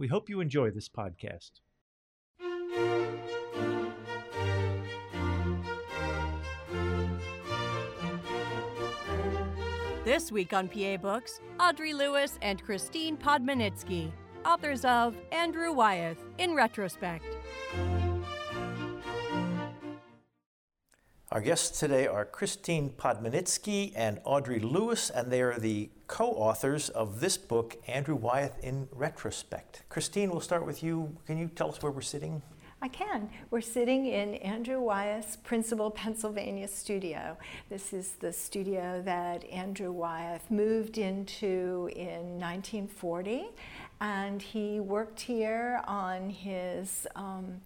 We hope you enjoy this podcast. This week on PA Books, Audrey Lewis and Christine Podmanitsky, authors of Andrew Wyeth in Retrospect. Our guests today are Christine Podmanitsky and Audrey Lewis, and they are the co authors of this book, Andrew Wyeth in Retrospect. Christine, we'll start with you. Can you tell us where we're sitting? I can. We're sitting in Andrew Wyeth's Principal, Pennsylvania studio. This is the studio that Andrew Wyeth moved into in 1940, and he worked here on his um,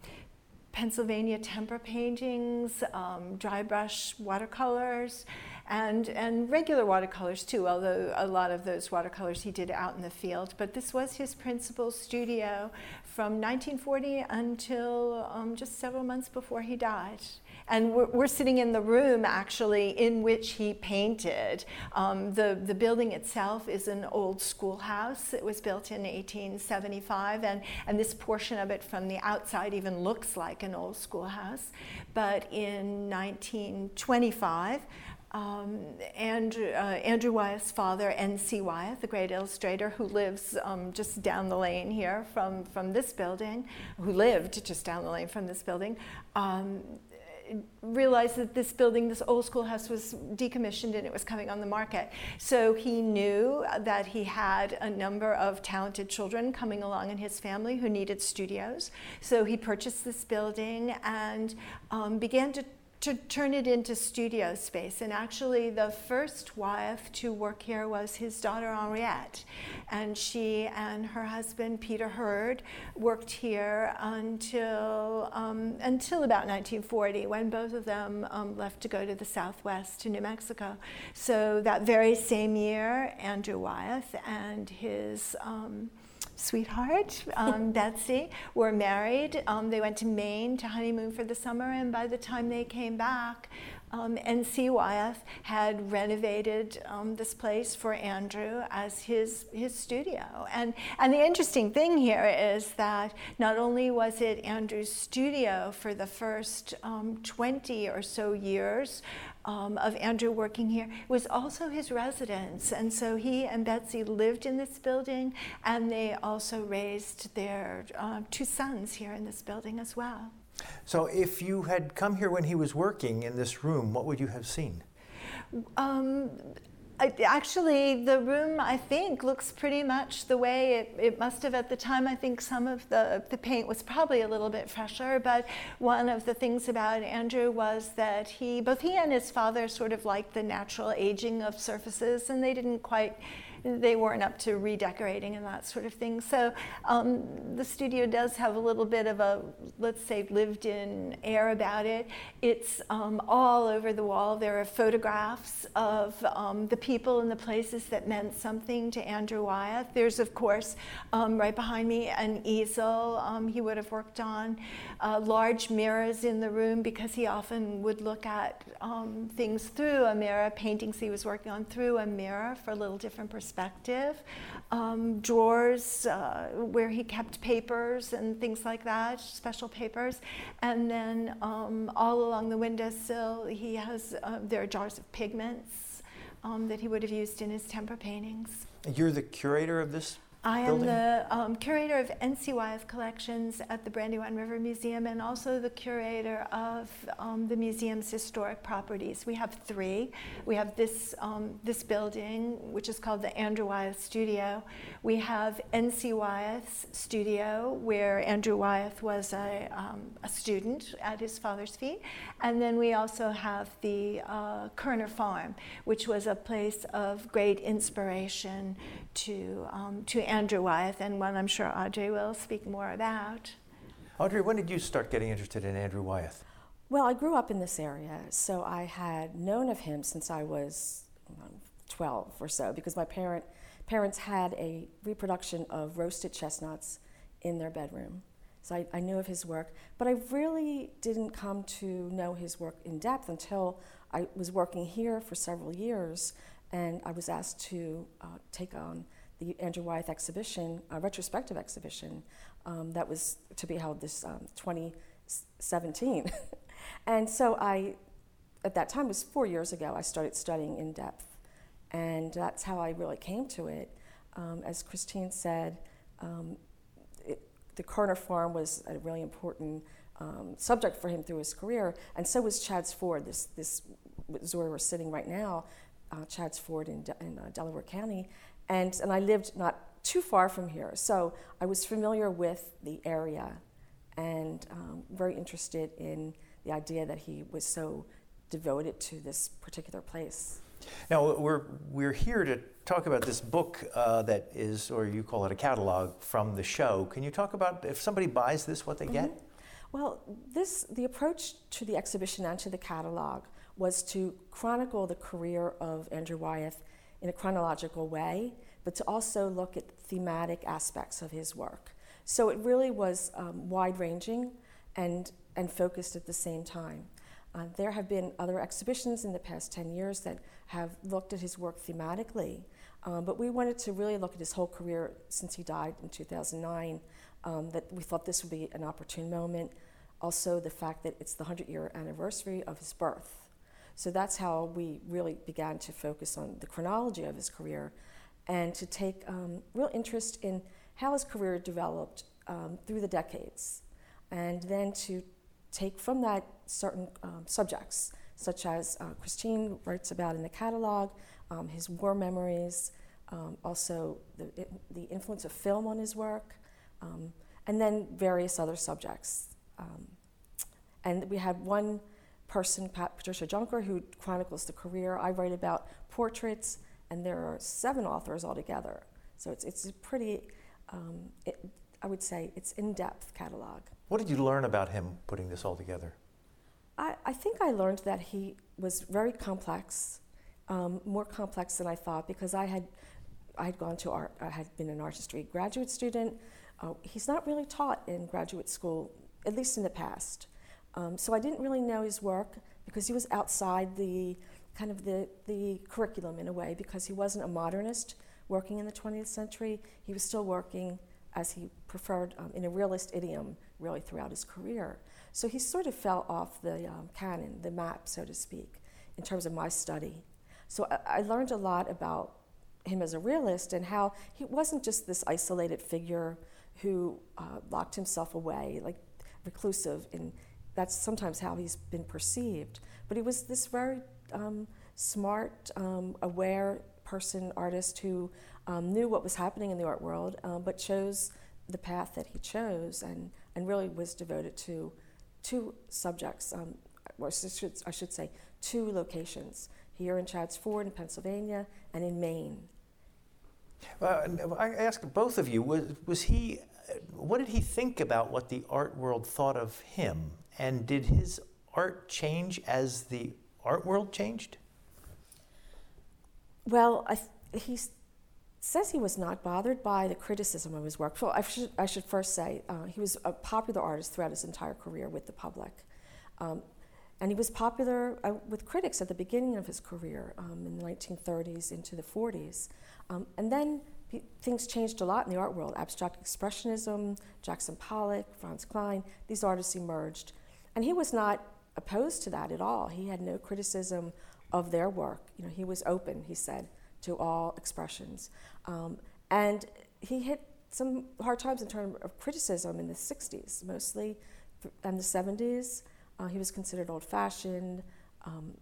Pennsylvania tempera paintings, um, dry brush watercolors, and, and regular watercolors too, although a lot of those watercolors he did out in the field. But this was his principal studio from 1940 until um, just several months before he died. And we're, we're, sitting in the room actually in which he painted. Um, the, the building itself is an old schoolhouse. It was built in 1875, and, and this portion of it from the outside even looks like an old schoolhouse. But in 1925, um, Andrew, uh, Andrew Wyeth's father, N.C. Wyeth, the great illustrator who lives um, just down the lane here from, from this building, who lived just down the lane from this building, um, realized that this building, this old schoolhouse, was decommissioned and it was coming on the market. So he knew that he had a number of talented children coming along in his family who needed studios. So he purchased this building and um, began to to turn it into studio space. And actually, the first wife to work here was his daughter Henriette. And she and her husband, Peter Hurd, worked here until, um, until about 1940, when both of them um, left to go to the Southwest, to New Mexico. So that very same year, Andrew Wyeth and his um, sweetheart, um, Betsy, were married. Um, they went to Maine to honeymoon for the summer, and by the time they came back, um, N.C. Wyeth had renovated um, this place for Andrew as his, his studio. And, and the interesting thing here is that not only was it Andrew's studio for the first um, 20 or so years um, of Andrew working here, was also his residence. And so he and Betsy lived in this building, and they also raised their uh, two sons here in this building as well. So, if you had come here when he was working in this room, what would you have seen? Um, actually, the room I think looks pretty much the way it, it, must have at the time. I think some of the, the paint was probably a little bit fresher, but one of the things about Andrew was that he, both he and his father, sort of liked the natural aging of surfaces, and they didn't quite they weren't up to redecorating and that sort of thing. So um, the studio does have a little bit of a, let's say, lived in air about it. It's um, all over the wall. There are photographs of um, the people and the places that meant something to Andrew Wyeth. There's, of course, um, right behind me, an easel um, he would have worked on, uh, large mirrors in the room because he often would look at um, things through a mirror, paintings he was working on through a mirror for a little different perspective perspective, um, drawers uh, where he kept papers and things like that, special papers, and then um, all along the windowsill he has uh, there are jars of pigments um, that he would have used in his tempera paintings. You're the curator of this I am the um, curator of N.C. Wyeth collections at the Brandywine River Museum and also the curator of um, the museum's historic properties. We have three. We have this, um, this building, which is called the Andrew Wyeth Studio. We have N.C. Wyeth's studio, where Andrew Wyeth was a, um, a student at his father's feet. And then we also have the uh, Kuerner Farm, which was a place of great inspiration to, um, to Andrew Wyeth, and one I'm sure Audrey will speak more about. Audrey, when did you start getting interested in Andrew Wyeth? Well, I grew up in this area, so I had known of him since I was 12 or so, because my parent, parents had a reproduction of roasted chestnuts in their bedroom. So I, I, knew of his work, but I really didn't come to know his work in depth until I was working here for several years, and I was asked to uh, take on the Andrew Wyeth exhibition, a retrospective exhibition um, that was to be held this um, 2017. and so I, at that time, it was four years ago, I started studying in depth. And that's how I really came to it. Um, as Christine said, um, it, the Kuerner Farm was a really important um, subject for him through his career, and so was Chadds Ford. This, this is where we're sitting right now, uh, Chadds Ford in, De- in uh, Delaware County, and, and I lived not too far from here. So I was familiar with the area and um, very interested in the idea that he was so devoted to this particular place. Now, we're, we're here to talk about this book uh, that is, or you call it a catalog from the show. Can you talk about if somebody buys this, what they mm-hmm. get? Well, this, the approach to the exhibition and to the catalog was to chronicle the career of Andrew Wyeth in a chronological way, but to also look at thematic aspects of his work. So it really was um, wide ranging and, and focused at the same time. Uh, there have been other exhibitions in the past 10 years that have looked at his work thematically, um, but we wanted to really look at his whole career since he died in 2009. Um, that we thought this would be an opportune moment. Also, the fact that it's the 100 year anniversary of his birth. So that's how we really began to focus on the chronology of his career and to take um, real interest in how his career developed um, through the decades. And then to take from that certain um, subjects, such as uh, Christine writes about in the catalog, um, his war memories, um, also the, the influence of film on his work, um, and then various other subjects. and we had one person, Pat, Patricia Junker, who chronicles the career. I write about portraits, and there are seven authors altogether. So it's, it's a pretty, um, it, I would say, it's in-depth catalog. What did you learn about him putting this all together? I, I think I learned that he was very complex, um, more complex than I thought, because I had, I had gone to art, I had been an art history graduate student. Uh, he's not really taught in graduate school, at least in the past. Um, so I didn't really know his work because he was outside the kind of the, the curriculum in a way because he wasn't a modernist working in the 20th century. He was still working as he preferred um, in a realist idiom really throughout his career. So he sort of fell off the um, canon, the map, so to speak, in terms of my study. So I, I learned a lot about him as a realist and how he wasn't just this isolated figure who uh, locked himself away, like reclusive in that's sometimes how he's been perceived. But he was this very um, smart, um, aware person, artist who um, knew what was happening in the art world, um, but chose the path that he chose and, and really was devoted to two subjects, um, or I should, I should say, two locations here in Chadds Ford in Pennsylvania and in Maine. Well, I ask both of you, was, was he, what did he think about what the art world thought of him and did his art change as the art world changed? Well, th- he says he was not bothered by the criticism of his work. Well, I should, I should first say uh, he was a popular artist throughout his entire career with the public. Um, and he was popular uh, with critics at the beginning of his career um, in the 1930s into the 40s. Um, and then he, things changed a lot in the art world. Abstract Expressionism, Jackson Pollock, Franz Kline, these artists emerged. And he was not opposed to that at all. He had no criticism of their work. You know, he was open, he said, to all expressions. Um, and he hit some hard times in terms of criticism in the 60s, mostly, and the 70s. Uh, he was considered old fashioned, um,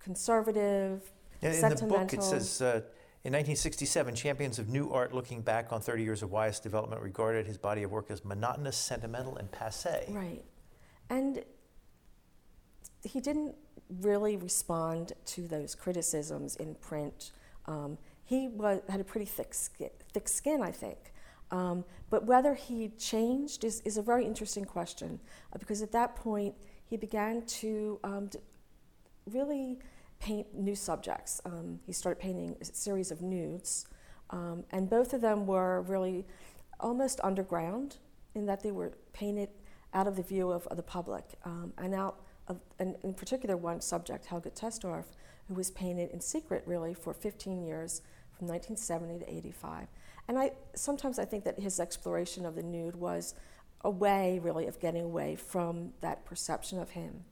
conservative, in sentimental. In the book, it says uh, in 1967, champions of new art looking back on 30 years of Wyeth's development regarded his body of work as monotonous, sentimental, and passe. Right. And he didn't really respond to those criticisms in print. Um, he was, had a pretty thick skin, thick skin I think. Um, but whether he changed is, is a very interesting question uh, because at that point he began to um, d- really paint new subjects. Um, he started painting a series of nudes, um, and both of them were really almost underground in that they were painted out of the view of, of the public um, and out of, and in particular, one subject, Helga Testorf, who was painted in secret really for 15 years from 1970 to 85. And I sometimes I think that his exploration of the nude was a way really of getting away from that perception of him.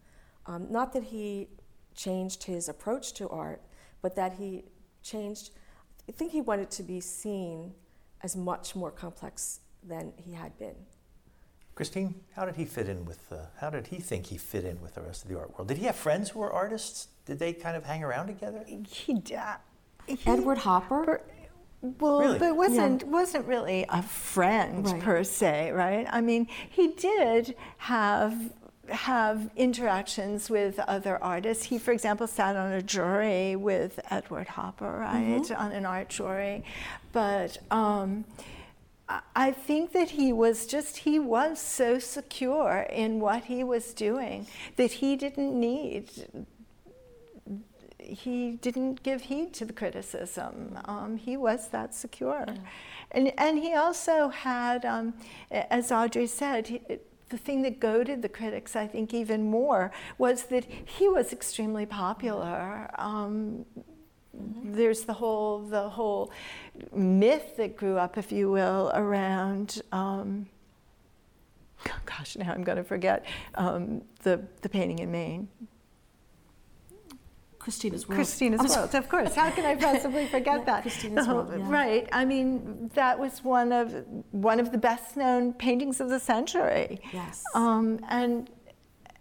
Um, not that he changed his approach to art, but that he changed, I think he wanted to be seen as much more complex than he had been. Christine, how did he fit in with, uh, how did he think he fit in with the rest of the art world? Did he have friends who were artists? Did they kind of hang around together? He, uh, he Edward Hopper? per- well, Really? but wasn't wasn't really a friend Right. per se, right? I mean, he did have have interactions with other artists. He, for example, sat on a jury with Edward Hopper, right, on an art jury. But um, I- think that he was just he was so secure in what he was doing that he didn't need he didn't give heed to the criticism. Um, he was that secure. And, and he also had, um, as Audrey said, he, the thing that goaded the critics, I think, even more was that he was extremely popular. Um, There's the whole, the whole myth that grew up, if you will, around. Um, gosh, now I'm going to forget um, the, the painting in Maine. Christina's World. Christina's World, of course. How can I possibly forget Yeah, that? Christina's The World, yeah. Right. I mean, that was one of one of the best known paintings of the century. Yes. Um, and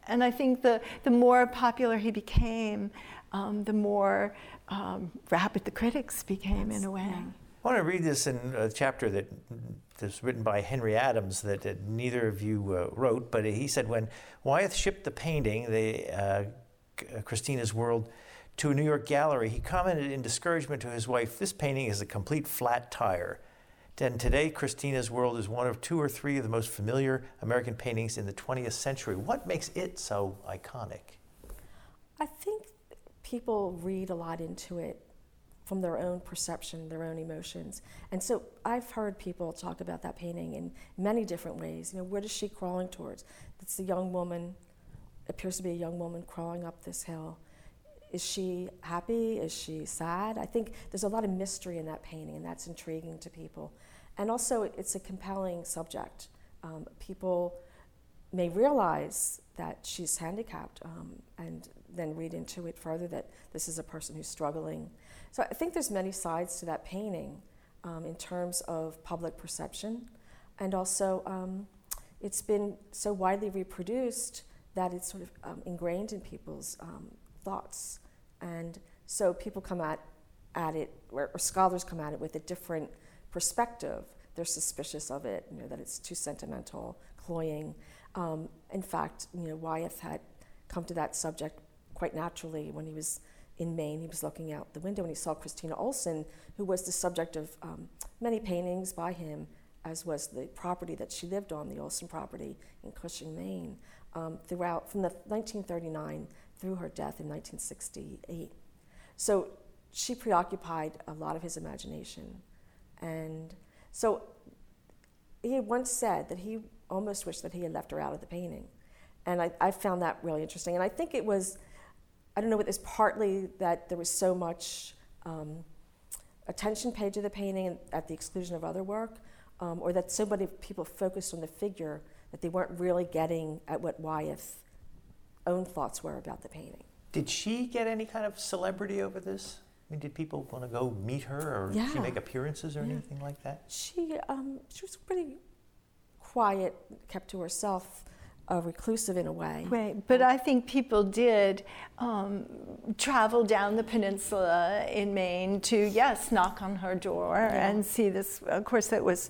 and I think the the more popular he became, um, the more um, rapid the critics became in a way. yeah. I want to read this in a chapter that is written by Henry Adams that, that neither of you uh, wrote, but he said when Wyeth shipped the painting, the uh, uh, Christina's World, to a New York gallery, he commented in discouragement to his wife, "This painting is a complete flat tire." And today, Christina's World is one of two or three of the most familiar American paintings in the 20th century. What makes it so iconic? I think people read a lot into it from their own perception, their own emotions. And so I've heard people talk about that painting in many different ways. You know, what is she crawling towards? It's a young woman, appears to be a young woman crawling up this hill. Is she happy? Is she sad? I think there's a lot of mystery in that painting, and that's intriguing to people. And also, it's a compelling subject. Um, people may realize that she's handicapped um, and then read into it further that this is a person who's struggling. So I think there's many sides to that painting um, in terms of public perception, and also um, it's been so widely reproduced that it's sort of um, ingrained in people's um, thoughts, and so people come at at it, or, or scholars come at it with a different perspective. They're suspicious of it, you know, that it's too sentimental, cloying. Um, in fact, you know, Wyeth had come to that subject quite naturally when he was in Maine. He was looking out the window and he saw Christina Olson, who was the subject of um, many paintings by him, as was the property that she lived on, the Olson property in Cushing, Maine, um, throughout from the 1939 through her death in 1968. So she preoccupied a lot of his imagination, and so he once said that he almost wished that he had left her out of the painting. And I, I found that really interesting. And I think it was, I don't know, if it's partly that there was so much um, attention paid to the painting at the exclusion of other work, um, or that so many people focused on the figure that they weren't really getting at what Wyeth's own thoughts were about the painting. Did she get any kind of celebrity over this? I mean, did people want to go meet her, or did she make appearances or Yeah. anything like that? She, um, she was pretty quiet, kept to herself, uh, reclusive in a way. Right, but I think people did um, travel down the peninsula in Maine to, yes, knock on her door and see this. Of course, that was,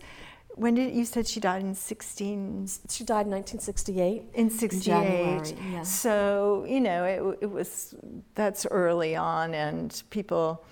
when did you said she died in 16? She died in 1968. In 68. January, yeah. So, you know, it, it was, that's early on, and people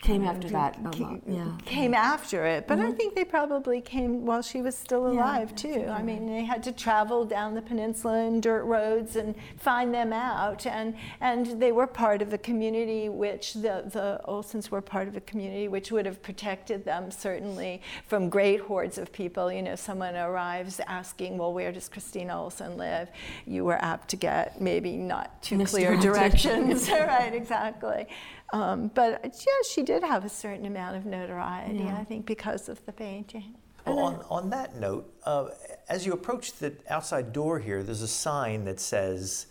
Came after that a lot, uh, yeah. Came after it, but I mm-hmm. think they probably came while she was still alive that's too. I mean, they had to travel down the peninsula in dirt roads and find them out, and and they were part of a community which the the Olsons were part of a community which would have protected them certainly from great hordes of people. You know, someone arrives asking, well, where does Christina Olson live? You were apt to get maybe not too clear directions. right, exactly. Um, but yeah, she did have a certain amount of notoriety, Yeah. I think, because of the painting. Well, on, on that note, uh, as you approach the outside door here, there's a sign that says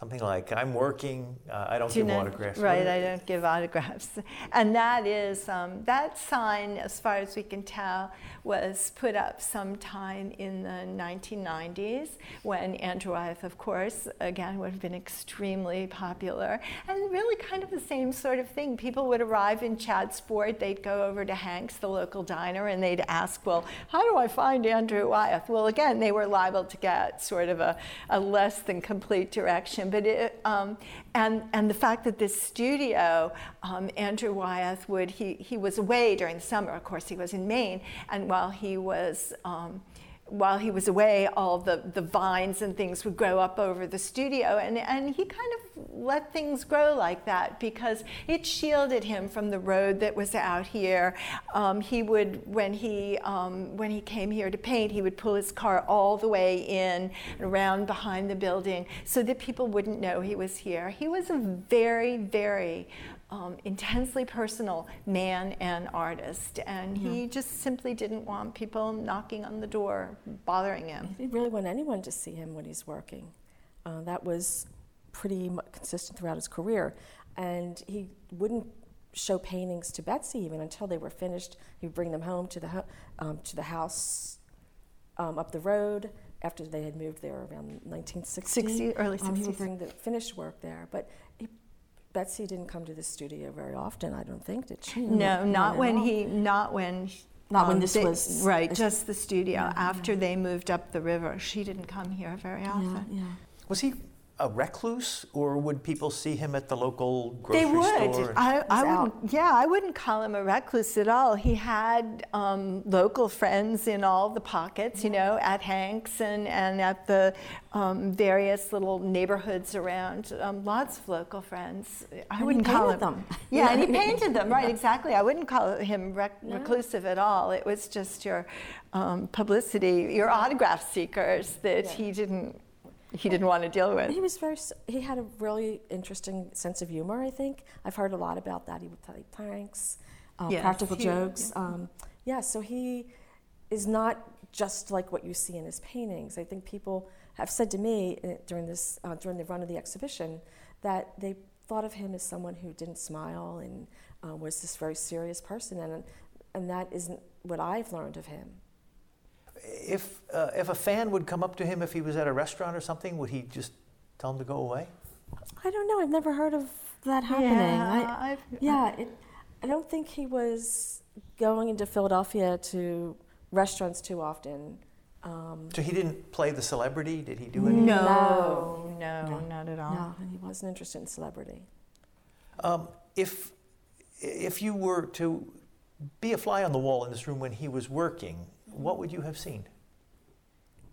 something like, I'm working, uh, I don't Do give know- autographs. Right, I don't give autographs. And that is, um, that sign, as far as we can tell, was put up sometime in the 1990s when Andrew Wyeth, of course, again, would have been extremely popular. And really kind of the same sort of thing. People would arrive in Chadds Ford, they'd go over to Hank's, the local diner, and they'd ask, well, how do I find Andrew Wyeth? Well, again, they were liable to get sort of a, a less than complete direction. But it, um, and, and the fact that this studio, um, Andrew Wyeth would, he, he was away during the summer, of course, he was in Maine, and while he was, um, while he was away, all the, the vines and things would grow up over the studio. And, and he kind of let things grow like that because it shielded him from the road that was out here. Um, he would, when he, um, when he came here to paint, he would pull his car all the way in and around behind the building so that people wouldn't know he was here. He was a very, very um, intensely personal man and artist, and he just simply didn't want people knocking on the door, bothering him. He really want anyone to see him when he's working. Uh, that was pretty consistent throughout his career. And he wouldn't show paintings to Betsy even until they were finished. He would bring them home to the, ho- um, to the house um, up the road after they had moved there around 1960. 60 early Um, he would bring the finished work there. But Betsy didn't come to the studio very often, I don't think, did she? No, not when all. he, not when. Not when um, this they- was- right. Just the studio. Yeah, After they moved up the river, she didn't come here very Yeah, often. yeah. Was he a recluse, or would people see him at the local grocery store? They would. store? I, I wouldn't. Yeah, I wouldn't call him a recluse at all. He had um, local friends in all the pockets, you know, at Hanks and, and at the um, various little neighborhoods around. Um, lots of local friends. I he wouldn't call him. painted them. Yeah, and he painted them. Right, exactly. I wouldn't call him rec- No. reclusive at all. It was just your um, publicity, your autograph seekers that Yeah. he didn't. He didn't want to deal with. He was very. He had a really interesting sense of humor. I think I've heard a lot about that. He would play pranks, uh, Yes, practical he- jokes. Um, yeah, so he is not just like what you see in his paintings. I think people have said to me uh, during this uh, during the run of the exhibition that they thought of him as someone who didn't smile and uh, was this very serious person, and and that isn't what I've learned of him. If, uh, if a fan would come up to him if he was at a restaurant or something, would he just tell him to go away? I don't know. I've never heard of that happening. Yeah, I've- Yeah, it, I don't think he was going into Philadelphia to restaurants too often. Um, So he didn't play the celebrity? Did he do anything? No, no, No. not at all. no, he wasn't interested in celebrity. Um, if, if you were to be a fly on the wall in this room when he was working, what would you have seen?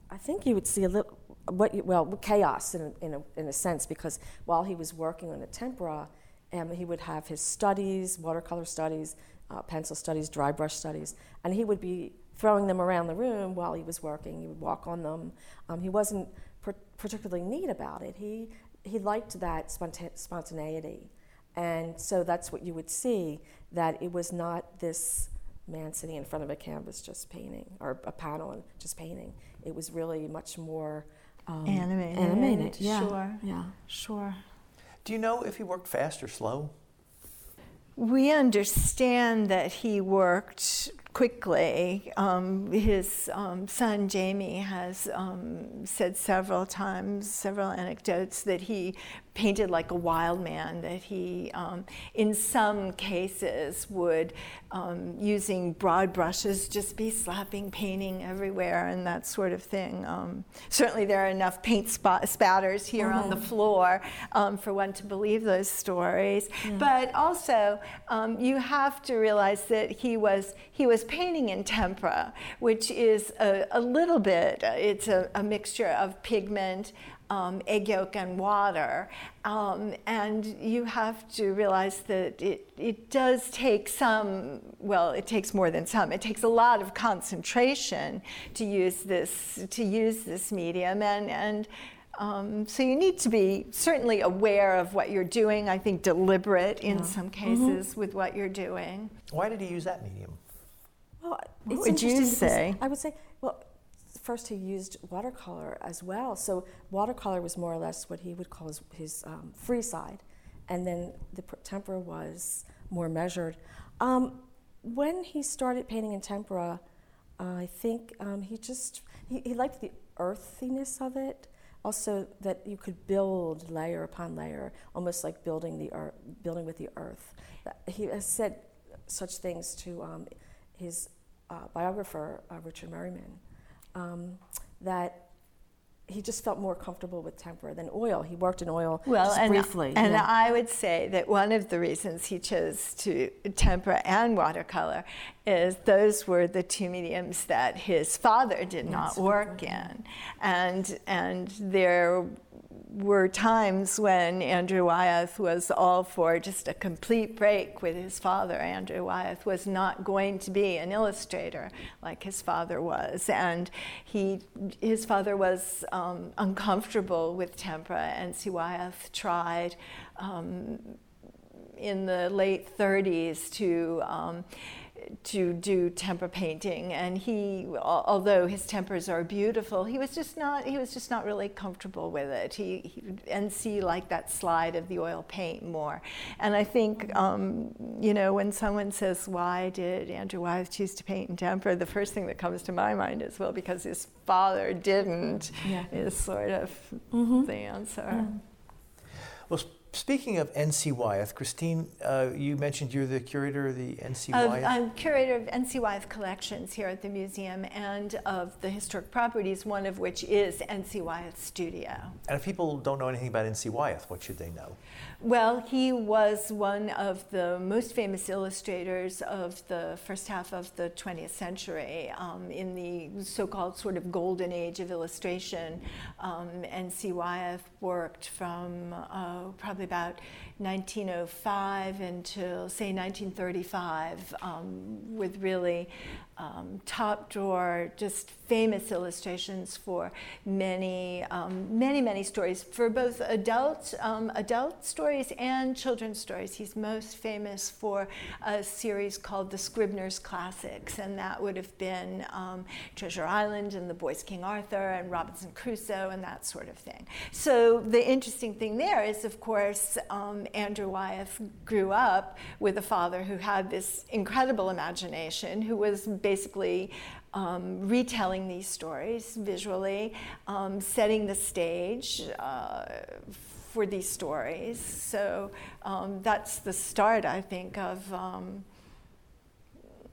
I think you would see a little, what well, chaos in a, in, a, in a sense, because while he was working on the tempera, um, he would have his studies, watercolor studies, uh, pencil studies, dry brush studies, and he would be throwing them around the room while he was working. He would walk on them. Um, he wasn't per- particularly neat about it. He, he liked that sponta- spontaneity. And so that's what you would see, that it was not this man sitting in front of a canvas just painting, or a panel and just painting. It was really much more um, Animated, Animated, yeah. sure. Yeah. Sure. Do you know if he worked fast or slow? We understand that he worked quickly. Um, his um, son Jamie has um, said several times, several anecdotes, that he painted like a wild man, that he, um, in some cases, would, um, using broad brushes, just be slapping painting everywhere and that sort of thing. Um, certainly, there are enough paint spot- spatters here mm-hmm. on the mm-hmm. floor um, for one to believe those stories. Yeah. But also, um, you have to realize that he was he was painting in tempera, which is a, a little bit. It's a, a mixture of pigment um, egg yolk and water. Um, and you have to realize that it, it does take some, well, it takes more than some, it takes a lot of concentration to use this, to use this medium. And, and um, so you need to be certainly aware of what you're doing, I think deliberate in yeah. some mm-hmm. cases mm-hmm. with what you're doing. Why did he use that medium? Well, what would you say? I would say, well, first he used watercolor as well. So watercolor was more or less what he would call his, his um, free side, and then the tempera was more measured. Um, when he started painting in tempera, uh, I think um, he just he, he, liked the earthiness of it. Also, that you could build layer upon layer, almost like building the earth, building with the earth. He has said such things to um, his uh, biographer uh, Richard Meryman um, that he just felt more comfortable with tempera than oil. He worked in oil well, and, briefly. And yeah. I would say that one of the reasons he chose to tempera and watercolor is those were the two mediums that his father did not work in, and and there were times when Andrew Wyeth was all for just a complete break with his father. Andrew Wyeth was not going to be an illustrator like his father was, and he, his father was um, uncomfortable with tempera, N.C. Wyeth tried. Um, in the late 30s to um, to do temper painting and he although his tempers are beautiful he was just not he was just not really comfortable with it he, he see like that slide of the oil paint more and I think um, you know when someone says why did Andrew Wyeth choose to paint in temper the first thing that comes to my mind is well because his father didn't yeah. is sort of mm-hmm. the answer yeah. well Speaking of N.C. Wyeth, Christine, uh, you mentioned you're the curator of the N.C. Wyeth. I'm curator of N.C. Wyeth collections here at the museum and of the historic properties, one of which is N.C. Wyeth Studio. And if people don't know anything about N.C. Wyeth, what should they know? Well, he was one of the most famous illustrators of the first half of the 20th century. Um, in the so called sort of golden age of illustration, um, N.C. Wyeth worked from uh, probably about 1905 until, say, 1935, um, with really um, top drawer, just famous illustrations for many, um, many, many stories for both adult, um, adult stories and children's stories. He's most famous for a series called the Scribner's Classics, and that would have been um, Treasure Island and The Boys King Arthur and Robinson Crusoe and that sort of thing. So the interesting thing there is, of course, um, Andrew Wyeth grew up with a father who had this incredible imagination, who was basically um, retelling these stories visually, um, setting the stage uh, for these stories. So um, that's the start, I think, of, um,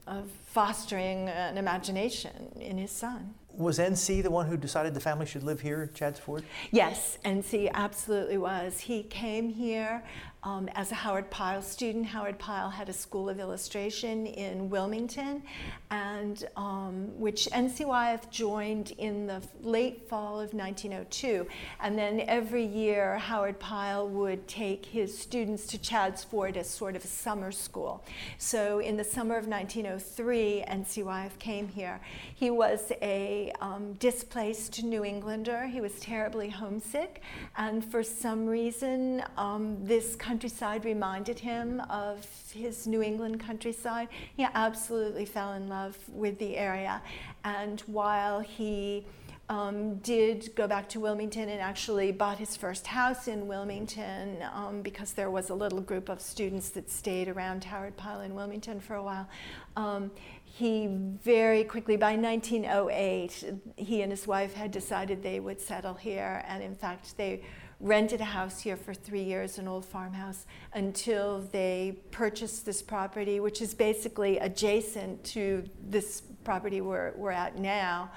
of fostering an imagination in his son. Was NC the one who decided the family should live here at Chadds Ford? Yes, NC absolutely was. He came here um, as a Howard Pyle student. Howard Pyle had a school of illustration in Wilmington, and um, which N.C. Wyeth joined in the late fall of 1902. And then every year, Howard Pyle would take his students to Chadds Ford as sort of a summer school. So in the summer of 1903, N.C. Wyeth came here. He was a um, displaced New Englander. He was terribly homesick, and for some reason, um, this countryside reminded him of his New England countryside. He absolutely fell in love with the area. And while he um, did go back to Wilmington and actually bought his first house in Wilmington um, because there was a little group of students that stayed around Howard Pyle in Wilmington for a while. Um, he very quickly, by 1908, he and his wife had decided they would settle here, and in fact, they rented a house here for three years, an old farmhouse, until they purchased this property, which is basically adjacent to this property we're, we're at now.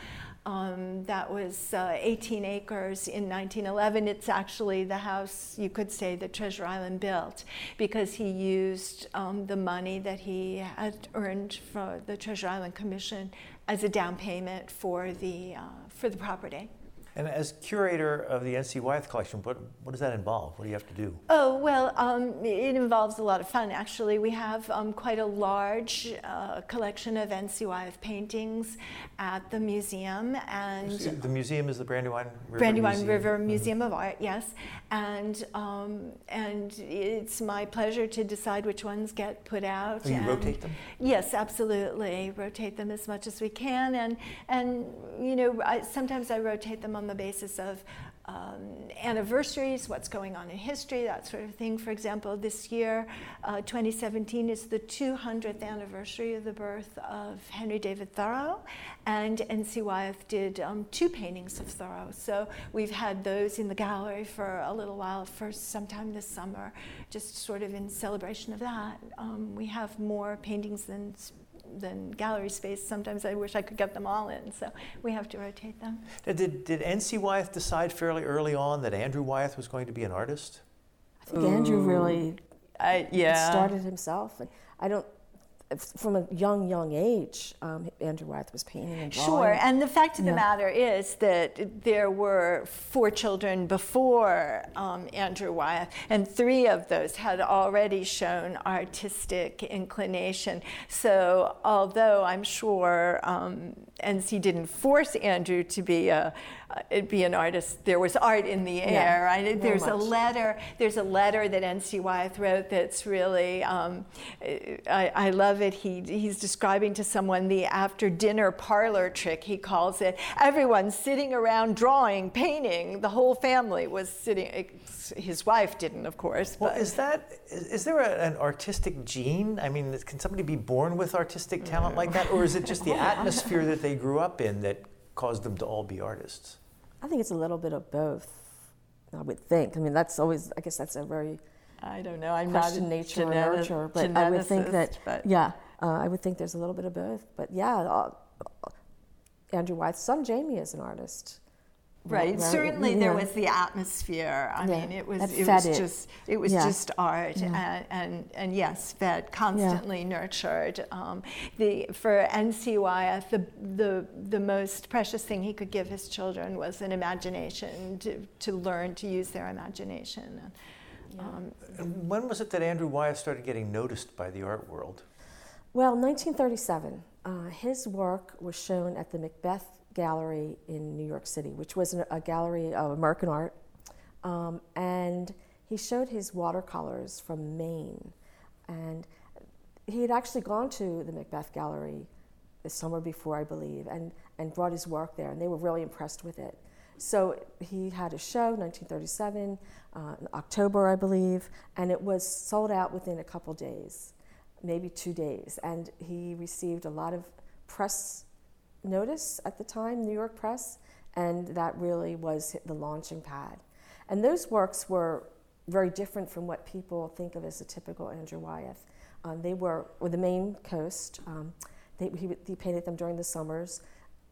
Um, that was uh, 18 acres in 1911. It's actually the house, you could say, that Treasure Island built because he used um, the money that he had earned from the Treasure Island Commission as a down payment for the, uh, for the property. And as curator of the N.C. Wyeth collection, what, what does that involve? What do you have to do? Oh, well, um, it involves a lot of fun, actually. We have um, quite a large uh, collection of N.C. Wyeth paintings at the museum. and The museum is the Brandywine River Brandywine museum. River Mhm. Museum of Art, yes. And, um, and it's my pleasure to decide which ones get put out. Oh, you and- rotate them? Yes, absolutely. Rotate them as much as we can, and and you know, I, sometimes I rotate them on the basis of um, anniversaries, what's going on in history, that sort of thing. For example, this year, uh, 2017 is the 200th anniversary of the birth of Henry David Thoreau, and N.C. Wyeth did um, two paintings of Thoreau. So we've had those in the gallery for a little while, for sometime this summer, just sort of in celebration of that. Um, we have more paintings than than gallery space. Sometimes I wish I could get them all in, so we have to rotate them. Now, Did, did N.C. Wyeth decide fairly early on that Andrew Wyeth was going to be an artist? I think Andrew really I, started himself. And I don't, from a young, young age, um, Andrew Wyeth was painting and drawing. Sure, and the fact of the matter is that there were four children before um, Andrew Wyeth, and three of those had already shown artistic inclination. So, although I'm sure um, NC didn't force Andrew to be a uh, it'd be an artist, there was art in the air. I, very there's a letter. There's a letter that N.C. Wyeth wrote that's really. Um, I, I love it. He, he's describing to someone the after dinner parlor trick. He calls it. Everyone's sitting around drawing, painting. The whole family was sitting. His wife didn't, of course. Well, but is that is, is there a, an artistic gene? I mean, can somebody be born with artistic talent like that, or is it just the atmosphere that they grew up in that caused them to all be artists? I think it's a little bit of both. I would think. I mean, that's always. I guess that's a very I don't know. I'm not a nature or nurture, but I would think that. but- Yeah, uh, I would think there's a little bit of both. But yeah, uh, Andrew Wyeth's son Jamie is an artist. Right. Right, Certainly, there was the atmosphere. I Yeah, mean, it was that it was it. just it was Yeah. just art, and, and and yes, fed constantly nurtured. Um, the for N.C. Wyeth, the the the most precious thing he could give his children was an imagination to to learn to use their imagination. Um, when was it that Andrew Wyeth started getting noticed by the art world? Well, 1937, uh, his work was shown at the Macbeth Gallery in New York City, which was a gallery of American art. Um, and he showed his watercolors from Maine. And he had actually gone to the Macbeth Gallery the summer before, I believe, and, and brought his work there, and they were really impressed with it. So he had a show, 1937, uh, in October, I believe, and it was sold out within a couple days, maybe two days. And he received a lot of press notice at the time, New York Press, and that really was the launching pad. And those works were very different from what people think of as a typical Andrew Wyeth. Um, they were with the Maine coast. Um, they, he, he painted them during the summers.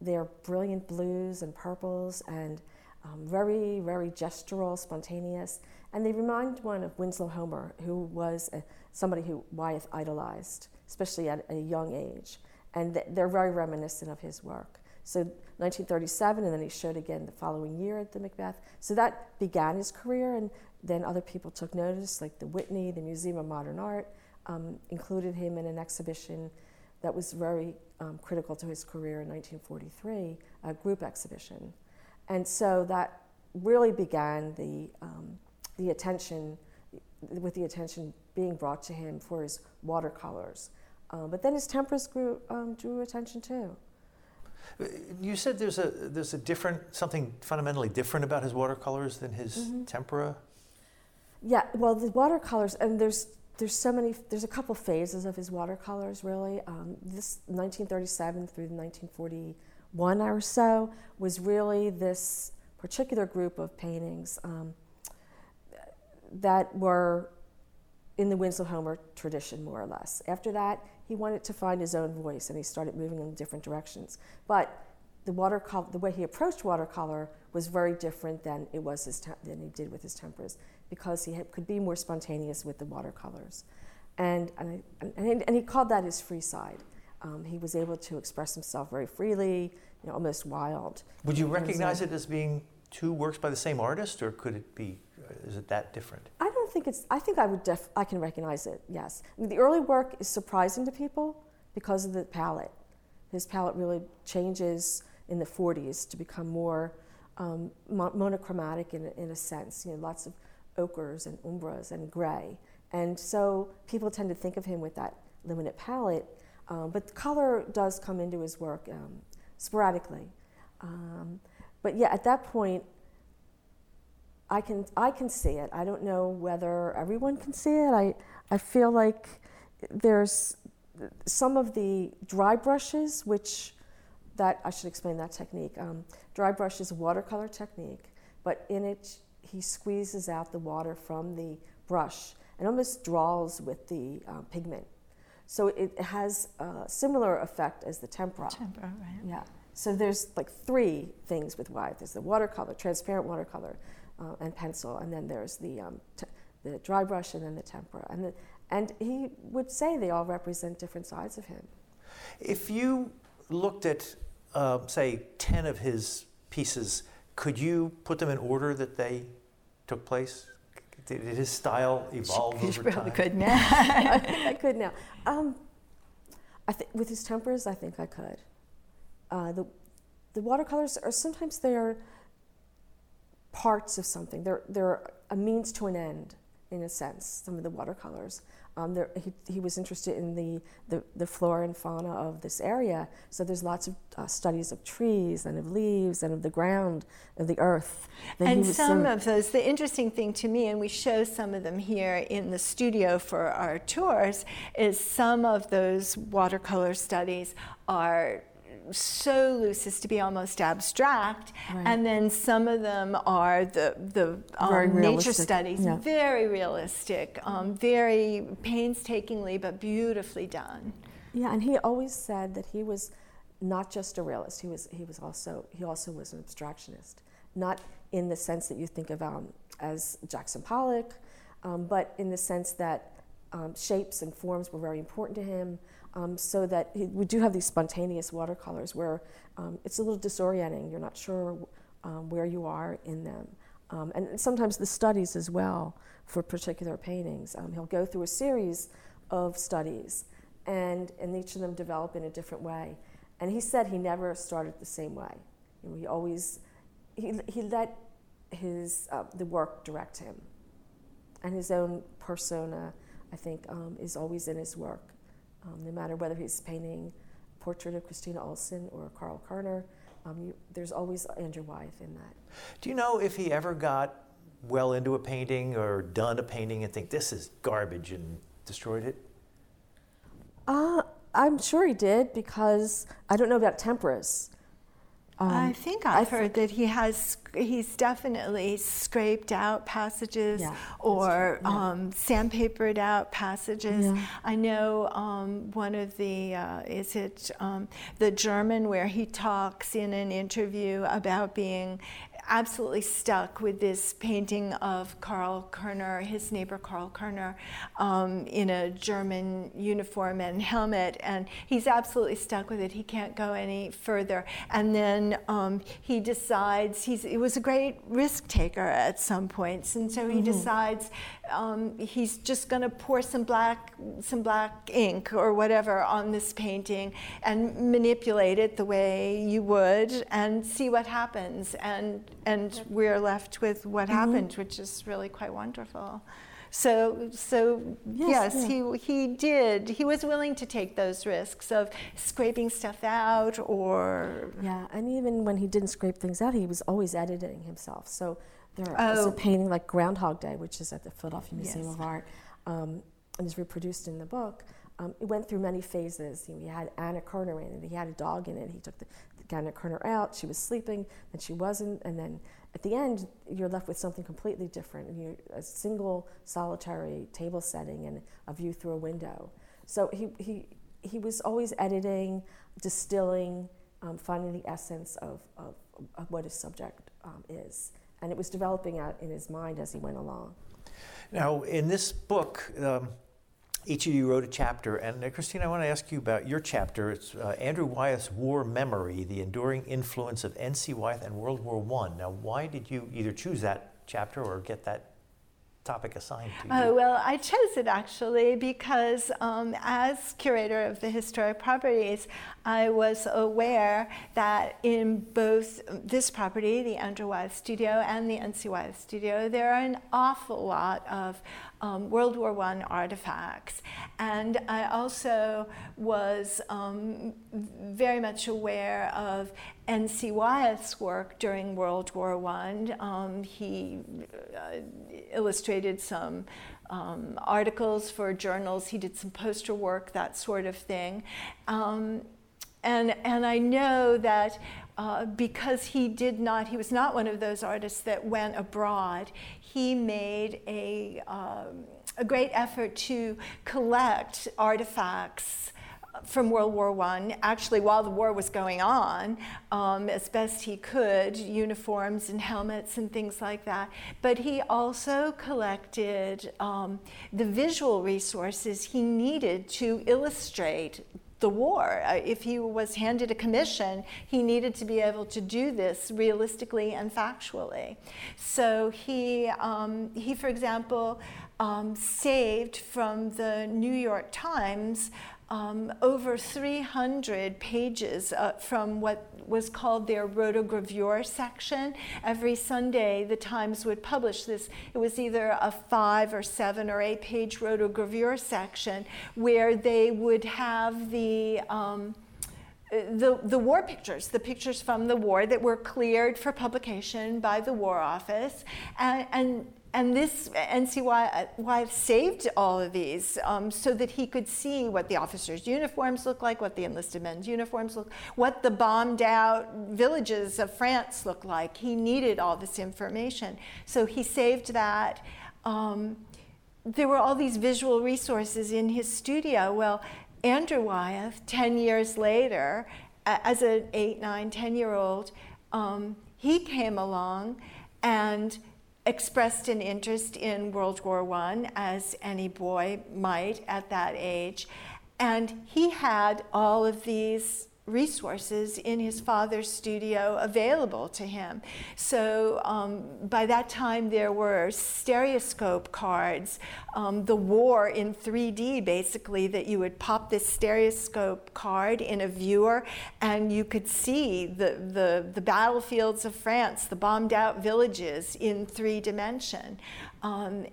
They're brilliant blues and purples and um, very, very gestural, spontaneous. And they remind one of Winslow Homer, who was a, somebody who Wyeth idolized, especially at a young age. And th- they're very reminiscent of his work. So 1937, and then he showed again the following year at the Macbeth. So that began his career, and then other people took notice, like the Whitney, the Museum of Modern Art, um, included him in an exhibition that was very um, critical to his career in 1943, a group exhibition. And so that really began the, um, the attention, with the attention being brought to him for his watercolors. Um, but then his tempers grew, um, drew attention too. You said there's a there's a different something fundamentally different about his watercolors than his mm-hmm. tempera. Yeah, well, the watercolors and there's there's so many there's a couple phases of his watercolors really. Um, this 1937 through 1941 or so was really this particular group of paintings um, that were in the Winslow Homer tradition, more or less. After that, he wanted to find his own voice and he started moving in different directions. But the watercolor, the way he approached watercolor was very different than it was his te- than he did with his temperas because he had, could be more spontaneous with the watercolors, and and, I, and, and he called that his free side. Um, he was able to express himself very freely, you know, almost wild. Would you recognize it as being two works by the same artist, or could it be? Is it that different? I don't think it's. I think I would. Def, I can recognize it. Yes, I mean, the early work is surprising to people because of the palette. His palette really changes in the 40s to become more um, monochromatic in, in a sense. You know, lots of ochres and umbers and gray, and so people tend to think of him with that limited palette. Um, but color does come into his work um, sporadically. Um, but yeah, at that point, I can I can see it. I don't know whether everyone can see it. I I feel like there's some of the dry brushes, which that I should explain that technique. Um, dry brush is a watercolor technique, but in it he squeezes out the water from the brush and almost draws with the uh, pigment. So it has a similar effect as the tempera. Tempera, right? Yeah. So there's like three things with Wyeth. There's the watercolor, transparent watercolor, uh, and pencil, and then there's the um, t- the dry brush, and then the tempera. And the, and he would say they all represent different sides of him. If you looked at, uh, say, ten of his pieces, could you put them in order that they took place? Did his style evolve you over probably time? could now. I could now. Um, I th- with his temperas, I think I could. Uh, the the watercolors are sometimes they are parts of something. They're, they're a means to an end, in a sense, some of the watercolors. Um, there, he, he, was interested in the, the, the, flora and fauna of this area, so there's lots of uh, studies of trees and of leaves and of the ground, of the earth. And some so of those, the interesting thing to me, and we show some of them here in the studio for our tours, is some of those watercolor studies are so loose as to be almost abstract, right. and then some of them are the the um, nature studies, yeah. very realistic, um, very painstakingly but beautifully done. Yeah, and he always said that he was not just a realist. He was he was also he also was an abstractionist, not in the sense that you think of um, as Jackson Pollock, um, but in the sense that um, shapes and forms were very important to him um, so that we do have these spontaneous watercolors where um, it's a little disorienting. You're not sure um, where you are in them. Um, and sometimes the studies as well for particular paintings. Um, he'll go through a series of studies, and, and each of them develop in a different way. And he said he never started the same way. You know, he always he, he let his uh, the work direct him, and his own persona, I think, um, is always in his work um, no matter whether he's painting a portrait of Christina Olson or Carl Kuerner. Um, you, there's always Andrew Wyeth in that. Do you know if he ever got well into a painting or done a painting and think this is garbage and destroyed it? Uh, I'm sure he did because I don't know about temperas. Um, I think I've I heard that he has. He's definitely scraped out passages yeah, or yeah. um, sandpapered out passages. Yeah. I know um, one of the uh, is it um, the German where he talks in an interview about being absolutely stuck with this painting of Karl Kuerner, his neighbor Karl Kuerner, um, in a German uniform and helmet, and he's absolutely stuck with it. He can't go any further. And then um, he decides he's he was a great risk taker at some points, and so he mm-hmm. decides um, he's just going to pour some black some black ink or whatever on this painting and manipulate it the way you would and see what happens and and we're left with what mm-hmm. happened which is really quite wonderful So, so Yes, yes, yeah. he he did. He was willing to take those risks of scraping stuff out or Yeah, and even when he didn't scrape things out, he was always editing himself. So there are also Oh. painting like Groundhog Day, which is at the Philadelphia Museum Yes. of Art, um, and is reproduced in the book. Um, it went through many phases. You know, he had Anna Kuerner in it. He had a dog in it. He took the, the a corner out. She was sleeping, then she wasn't, and then at the end, you're left with something completely different. And you a single solitary table setting and a view through a window. So he he he was always editing, distilling, um, finding the essence of, of, of what his subject um, is. And it was developing out in his mind as he went along. Now, in this book, um, each of you wrote a chapter, and uh, Christine, I want to ask you about your chapter. It's uh, Andrew Wyeth's War Memory: The Enduring Influence of N.C. Wyeth and World War One. Now, why did you either choose that chapter or get that topic assigned to you? Oh, well, I chose it actually because um, as curator of the historic properties, I was aware that in both this property, the Andrew Wyeth Studio, and the NC Wyeth Studio, there are an awful lot of um, World War I artifacts. And I also was um, very much aware of N.C. Wyeth's work during World War I. Um, he uh, illustrated some um, articles for journals, he did some poster work, that sort of thing. Um, and, and I know that uh, because he did not, he was not one of those artists that went abroad, he made a, um, a great effort to collect artifacts from World War I, actually while the war was going on, um, as best he could, uniforms and helmets and things like that. But he also collected um, the visual resources he needed to illustrate the war. Uh, if he was handed a commission, he needed to be able to do this realistically and factually. So he, um, he for example, um, saved from the New York Times um, over 300 pages uh, from what was called their rotogravure section. Every Sunday, the Times would publish this. It was either a five or seven or eight page rotogravure section where they would have the um, the, the war pictures, the pictures from the war that were cleared for publication by the War Office. And, and, and this NCY saved all of these um, so that he could see what the officers' uniforms look like, what the enlisted men's uniforms look, what the bombed out villages of France look like. He needed all this information. So he saved that. Um, there were all these visual resources in his studio. Well, Andrew Wyeth, 10 years later, as an 8, 9, 10 year old, um, he came along and expressed an interest in World War I, as any boy might at that age. And he had all of these resources in his father's studio available to him. So um, by that time, there were stereoscope cards, um, the war in 3D basically, that you would pop this stereoscope card in a viewer and you could see the, the, the battlefields of France, the bombed out villages in three dimension. Um,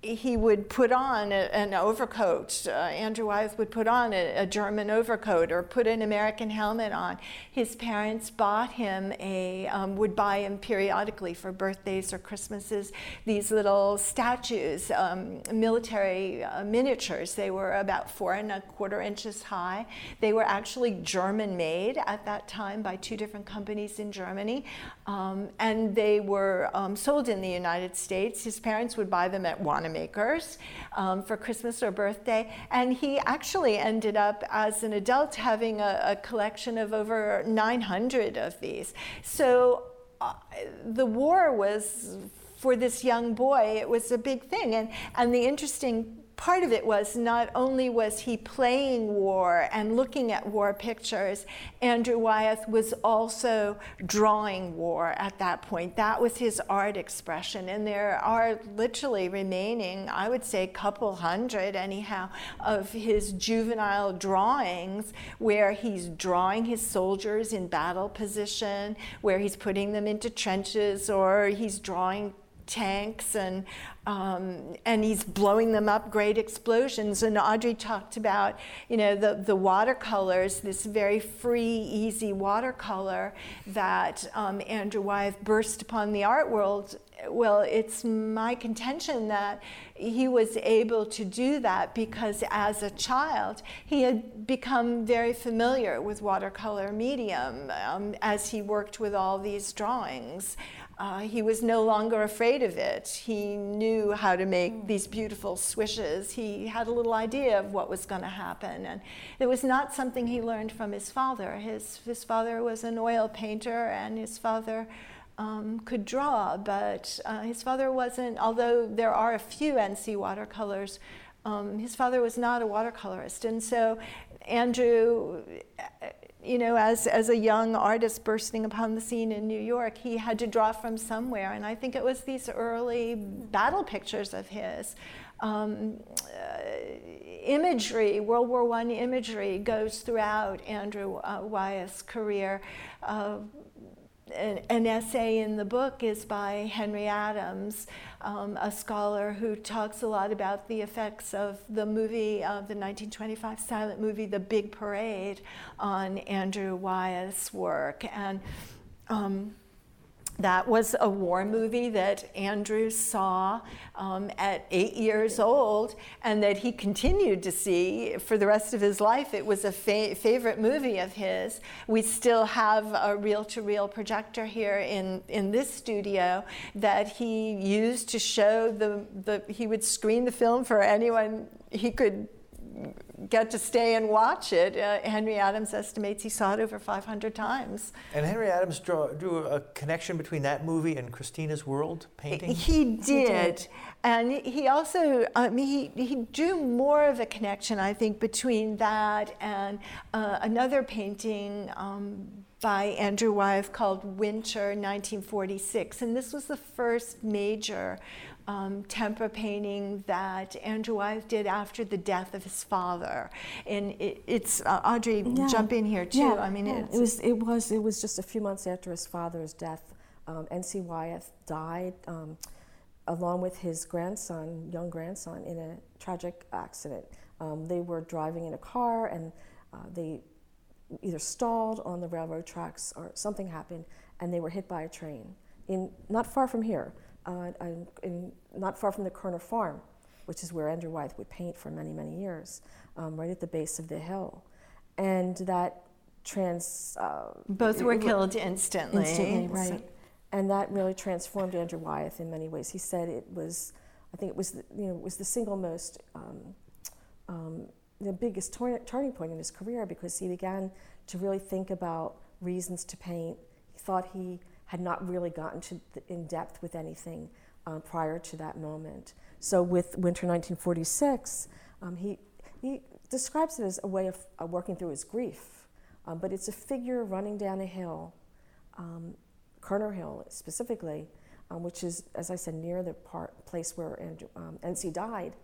he would put on a, an overcoat. Uh, Andrew Wyeth would put on a, a, German overcoat or put an American helmet on. His parents bought him a, um, would buy him periodically for birthdays or Christmases, these little statues, um, military uh, miniatures. They were about four and a quarter inches high. They were actually German made at that time by two different companies in Germany. Um, and they were um, sold in the United States. His parents would buy them at Wanamakers um, for Christmas or birthday. And he actually ended up, as an adult, having a, a collection of over 900 of these. So uh, the war was, for this young boy, it was a big thing. And, and the interesting part of it was not only was he playing war and looking at war pictures, Andrew Wyeth was also drawing war at that point. That was his art expression. And there are literally remaining, I would say, a couple hundred anyhow, of his juvenile drawings where he's drawing his soldiers in battle position, where he's putting them into trenches, or he's drawing tanks and um, and he's blowing them up, great explosions. And Audrey talked about, you know, the, the watercolors, this very free, easy watercolor that um, Andrew Wyeth burst upon the art world. Well, it's my contention that he was able to do that because as a child, he had become very familiar with watercolor medium um, as he worked with all these drawings. Uh, he was no longer afraid of it. He knew how to make mm. these beautiful swishes. He had a little idea of what was going to happen. And it was not something he learned from his father. His, his father was an oil painter, and his father um, could draw, but uh, his father wasn't, although there are a few NC watercolors, um, his father was not a watercolorist. And so Andrew you know, as, as a young artist bursting upon the scene in New York, he had to draw from somewhere. And I think it was these early battle pictures of his. Um, uh, imagery, World War I imagery, goes throughout Andrew uh, Wyeth's career. Uh, an, an, essay in the book is by Henry Adams, um, a scholar who talks a lot about the effects of the movie, of the 1925 silent movie, The Big Parade, on Andrew Wyeth's work. And um, that was a war movie that Andrew saw um, at eight years old and that he continued to see for the rest of his life. It was a fa- favorite movie of his. We still have a reel to reel projector here in, in this studio that he used to show the, the, he would screen the film for anyone he could get to stay and watch it. Uh, Henry Adams estimates he saw it over 500 times. And Henry Adams drew, drew a connection between that movie and Christina's World painting? He did. He did. And he also, um, he, he drew more of a connection, I think, between that and uh, another painting um, by Andrew Wyeth called Winter 1946. And this was the first major um, tempera painting that Andrew Wyeth did after the death of his father. And it, it's uh, Audrey, yeah. jump in here too. Yeah. I mean, yeah. it was it was it was just a few months after his father's death. Um, N.C. Wyeth died. Um, along with his grandson, young grandson, in a tragic accident. Um, they were driving in a car and uh, they either stalled on the railroad tracks or something happened and they were hit by a train in not far from here uh, in, not far from the Kuerner Farm, which is where Andrew Wyeth would paint for many, many years, um, right at the base of the hill. And that trans. Uh, Both were it, killed instantly. Instantly, right. So. And that really transformed Andrew Wyeth in many ways. He said it was, I think it was, the, you know, was the single most, um, um, the biggest tor- turning point in his career because he began to really think about reasons to paint. He thought he had not really gotten to the, in depth with anything um, prior to that moment. So with Winter 1946, um, he, he describes it as a way of uh, working through his grief, um, but it's a figure running down a hill, um, Kuerner Hill specifically, um, which is, as I said, near the part, place where Andrew, NC died.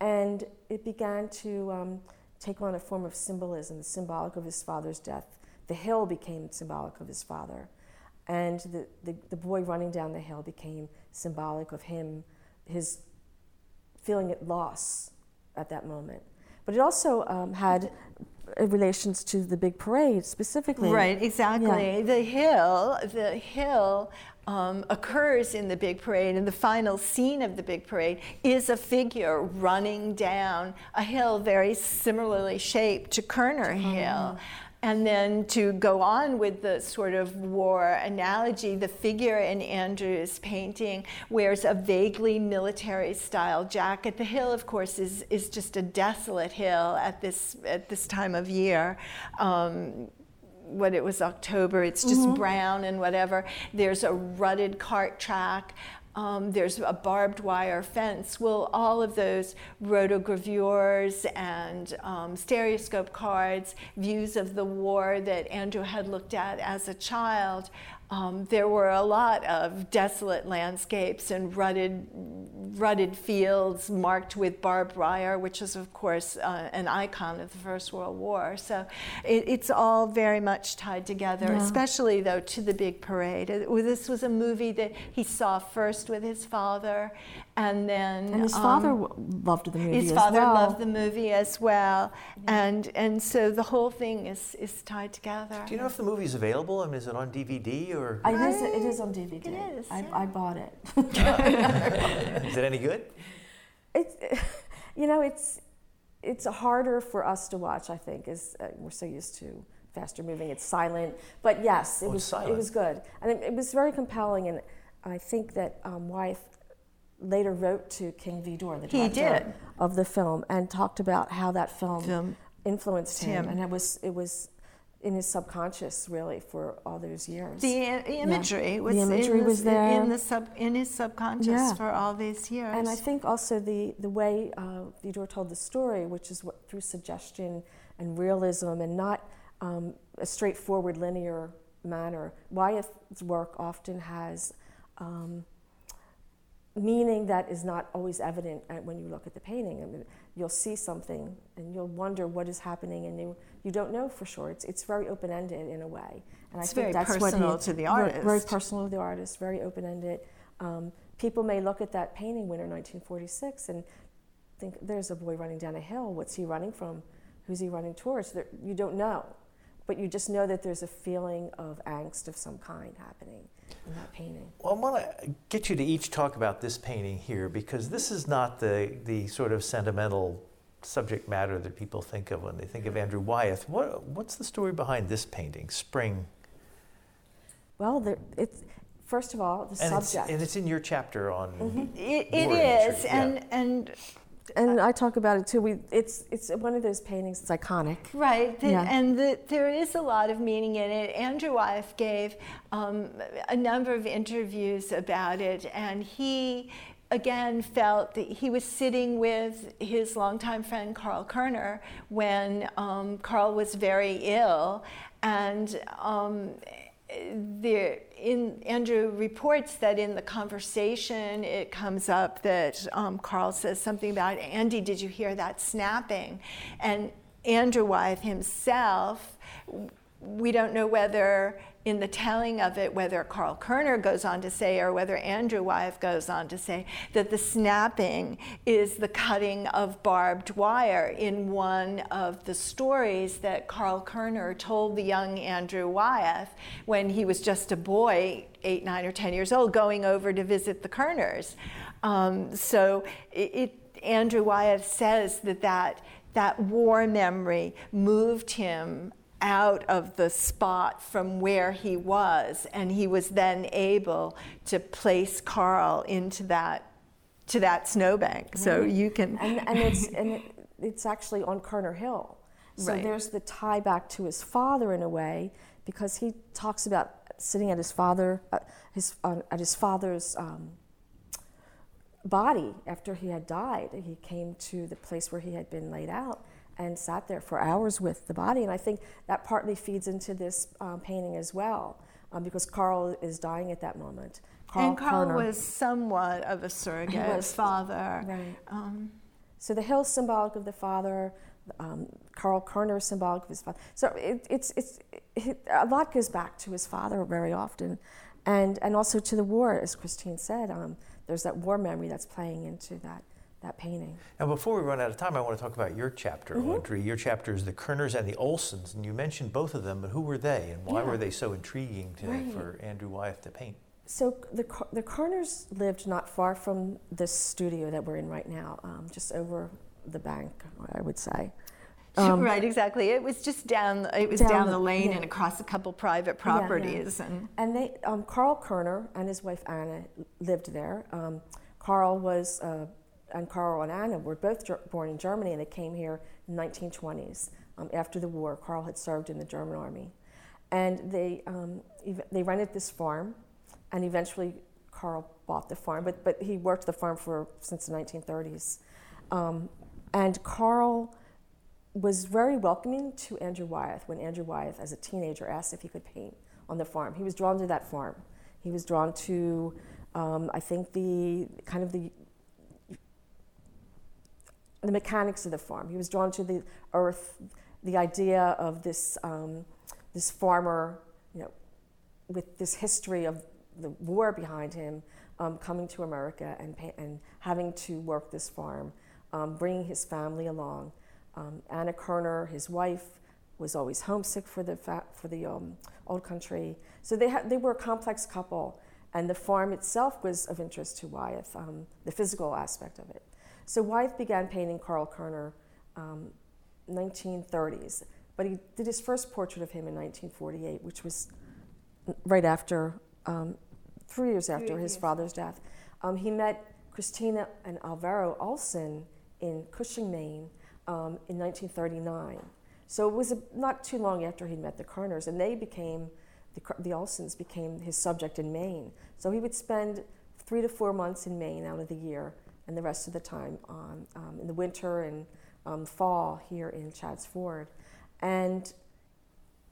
And it began to take on a form of symbolism, the symbolic of his father's death. The hill became symbolic of his father. And the, the, the boy running down the hill became symbolic of him, his feeling at loss at that moment. But it also um, had relations to the big parade specifically. Right, exactly. Yeah. The hill, the hill um, occurs in the big parade, and the final scene of the big parade is a figure running down a hill very similarly shaped to Kuerner Hill. Oh. And then to go on with the sort of war analogy, the figure in Andrew's painting wears a vaguely military style jacket. The hill, of course, is, is just a desolate hill at this, at this time of year. Um, what it was October, it's just mm-hmm. brown and whatever. There's a rutted cart track um, there's a barbed wire fence. Well, all of those rotogravures and um, stereoscope cards, views of the war that Andrew had looked at as a child, um, there were a lot of desolate landscapes and rutted, rutted fields marked with barbed wire, which is, of course, uh, an icon of the First World War. So it, it's all very much tied together, yeah. especially, though, to the big parade. It, this was a movie that he saw first with his father and then and his um, father w- loved the movie his as father well. loved the movie as well, and and so the whole thing is is tied together. Do you know if the movie's available? I mean, is it on DVD or I, It is, it is on DVD. It is, I, yeah. I bought it. is it any good? it's, you know, it's it's harder for us to watch. I think, is uh, we're so used to faster moving. It's silent, but yes, it Oh, was silent. it was good, and it, it was very compelling. And I think that um, Wyeth later wrote to King Vidor, the He director of the film, and talked about how that film, Film influenced him, him. and it was it was in his subconscious really for all those years. The imagery was The imagery in was the, there. in the sub in his subconscious Yeah. for all these years. And I think also the, the way uh, Vidor told the story, which is what, through suggestion and realism and not um, a straightforward linear manner. Wyeth's work often has um, meaning that is not always evident when you look at the painting. I mean, you'll see something and you'll wonder what is happening, and you, you don't know for sure. It's, it's very open ended in a way. And It's I think that's what he- personal to the very- Very personal to the artist, very open ended. Um, people may look at that painting, Winter 1946, and think there's a boy running down a hill. What's he running from? Who's he running towards? There, you don't know. But you just know that there's a feeling of angst of some kind happening in that painting. Well, I want to get you to each talk about this painting here because this is not the, the sort of sentimental subject matter that people think of when they think of mm-hmm. Andrew Wyeth. What, what's the story behind this painting, Spring? Well, there, it's, first of all, the And it's, subject. and it's in your chapter on. Mm-hmm. it, it war is, imagery, yeah. and and and I talk about it too. We, it's, it's one of those paintings, it's iconic. Right, the, Yeah. and the, there is a lot of meaning in it. Andrew Wyeth gave um, a number of interviews about it, and he again felt that he was sitting with his longtime friend Carl Kuerner when um, Carl was very ill, and um, there in Andrew reports that in the conversation it comes up that um, Carl says something about Andy, did you hear that snapping? And Andrew Wyeth himself, we don't know whether in the telling of it, whether Carl Kuerner goes on to say or whether Andrew Wyeth goes on to say that the snapping is the cutting of barbed wire in one of the stories that Carl Kuerner told the young Andrew Wyeth when he was just a boy, eight, nine, or ten years old, going over to visit the Kuerners. Um, so it, it, Andrew Wyeth says that, that that war memory moved him out of the spot from where he was, and he was then able to place Carl into that to that snowbank. So you can and, and it's and it, it's actually on Kuerner Hill. So Right. there's the tie back to his father in a way because he talks about sitting at his father uh, his on at his father's um, body after he had died. He came to the place where he had been laid out and sat there for hours with the body. And I think that partly feeds into this um, painting as well um, because Carl is dying at that moment. Carl and Carl Kuerner. was somewhat of a surrogate was. father. Right. Um, So the hill is symbolic of the father. Um, Carl Kuerner is symbolic of his father. So it, it's, it's, it, a lot goes back to his father very often, and, and also to the war, as Christine said. Um, there's that war memory that's playing into that, that painting. Now, before we run out of time, I want to talk about your chapter, Mm-hmm. Audrey. Your chapter is the Kuerners and the Olsons, and you mentioned both of them, but who were they, and why Yeah. were they so intriguing to, Right. for Andrew Wyeth to paint? So the, Ker- the Kuerners lived not far from this studio that we're in right now, um, just over the bank, I would say. Um, right, exactly. It was just down. It was Down down, the- the lane yeah. and across a couple private Yeah, yeah. properties, and And they, um, Carl Kuerner and his wife Anna lived there. Um, Carl was, uh, and Carl and Anna were both ger- born in Germany, and they came here in the 1920s um, after the war. Carl had served in the German army, and they um, ev- they rented this farm, and eventually Carl bought the farm. But but he worked the farm for since the 1930s, um, and Carl was very welcoming to Andrew Wyeth when Andrew Wyeth, as a teenager, asked if he could paint on the farm. He was drawn to that farm. He was drawn to, um, I think, the kind of the the mechanics of the farm. He was drawn to the earth, the idea of this um, this farmer, you know, with this history of the war behind him, um, coming to America and, pay, and having to work this farm, um, bringing his family along. Um, Anna Kuerner, his wife, was always homesick for the, fa- for the um, old country. So they, ha- they were a complex couple, and the farm itself was of interest to Wyeth, um, the physical aspect of it. So Wyeth began painting Carl Kuerner 1930s, but he did his first portrait of him in 1948, which was right after, um, three years after Three his years. father's death. Um, he met Christina and Alvaro Olson in Cushing, Maine, um, in 1939. So it was a, not too long after he met the Kuerners, and they became the, the Olsons became his subject in Maine. So he would spend three to four months in Maine out of the year, and the rest of the time on, um, in the winter and um, fall here in Chadds Ford. And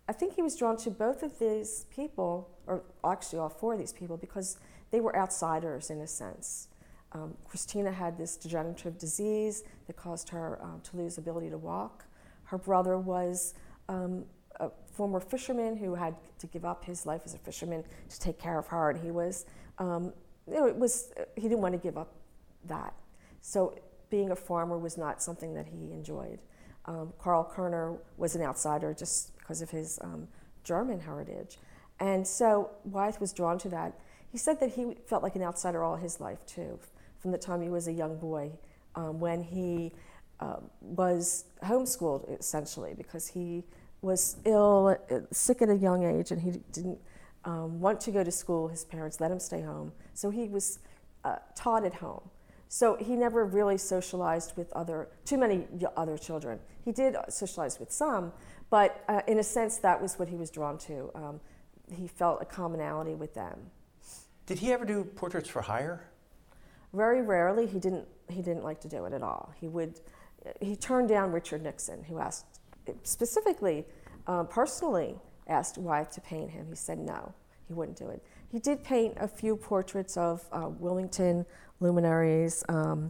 I think he was drawn to both of these people, or actually all four of these people, because they were outsiders in a sense. Um, Christina had this degenerative disease that caused her um, to lose ability to walk. Her brother was um, a former fisherman who had to give up his life as a fisherman to take care of her, and he was, um, you know, it was he didn't want to give up that. So being a farmer was not something that he enjoyed. Um, Carl Kuerner was an outsider just because of his um, German heritage. And so Wyeth was drawn to that. He said that he felt like an outsider all his life, too, from the time he was a young boy, um, when he uh, was homeschooled, essentially, because he was ill, uh, sick at a young age, and he didn't um, want to go to school. His parents let him stay home. So he was uh, taught at home. So he never really socialized with other, too many other children. He did socialize with some, but uh, in a sense, that was what he was drawn to. Um, he felt a commonality with them. Did he ever do portraits for hire? Very rarely, he didn't, he didn't like to do it at all. He would, he turned down Richard Nixon, who asked, specifically, um, personally asked Wyeth to paint him. He said no, he wouldn't do it. He did paint a few portraits of uh, Wilmington luminaries, um,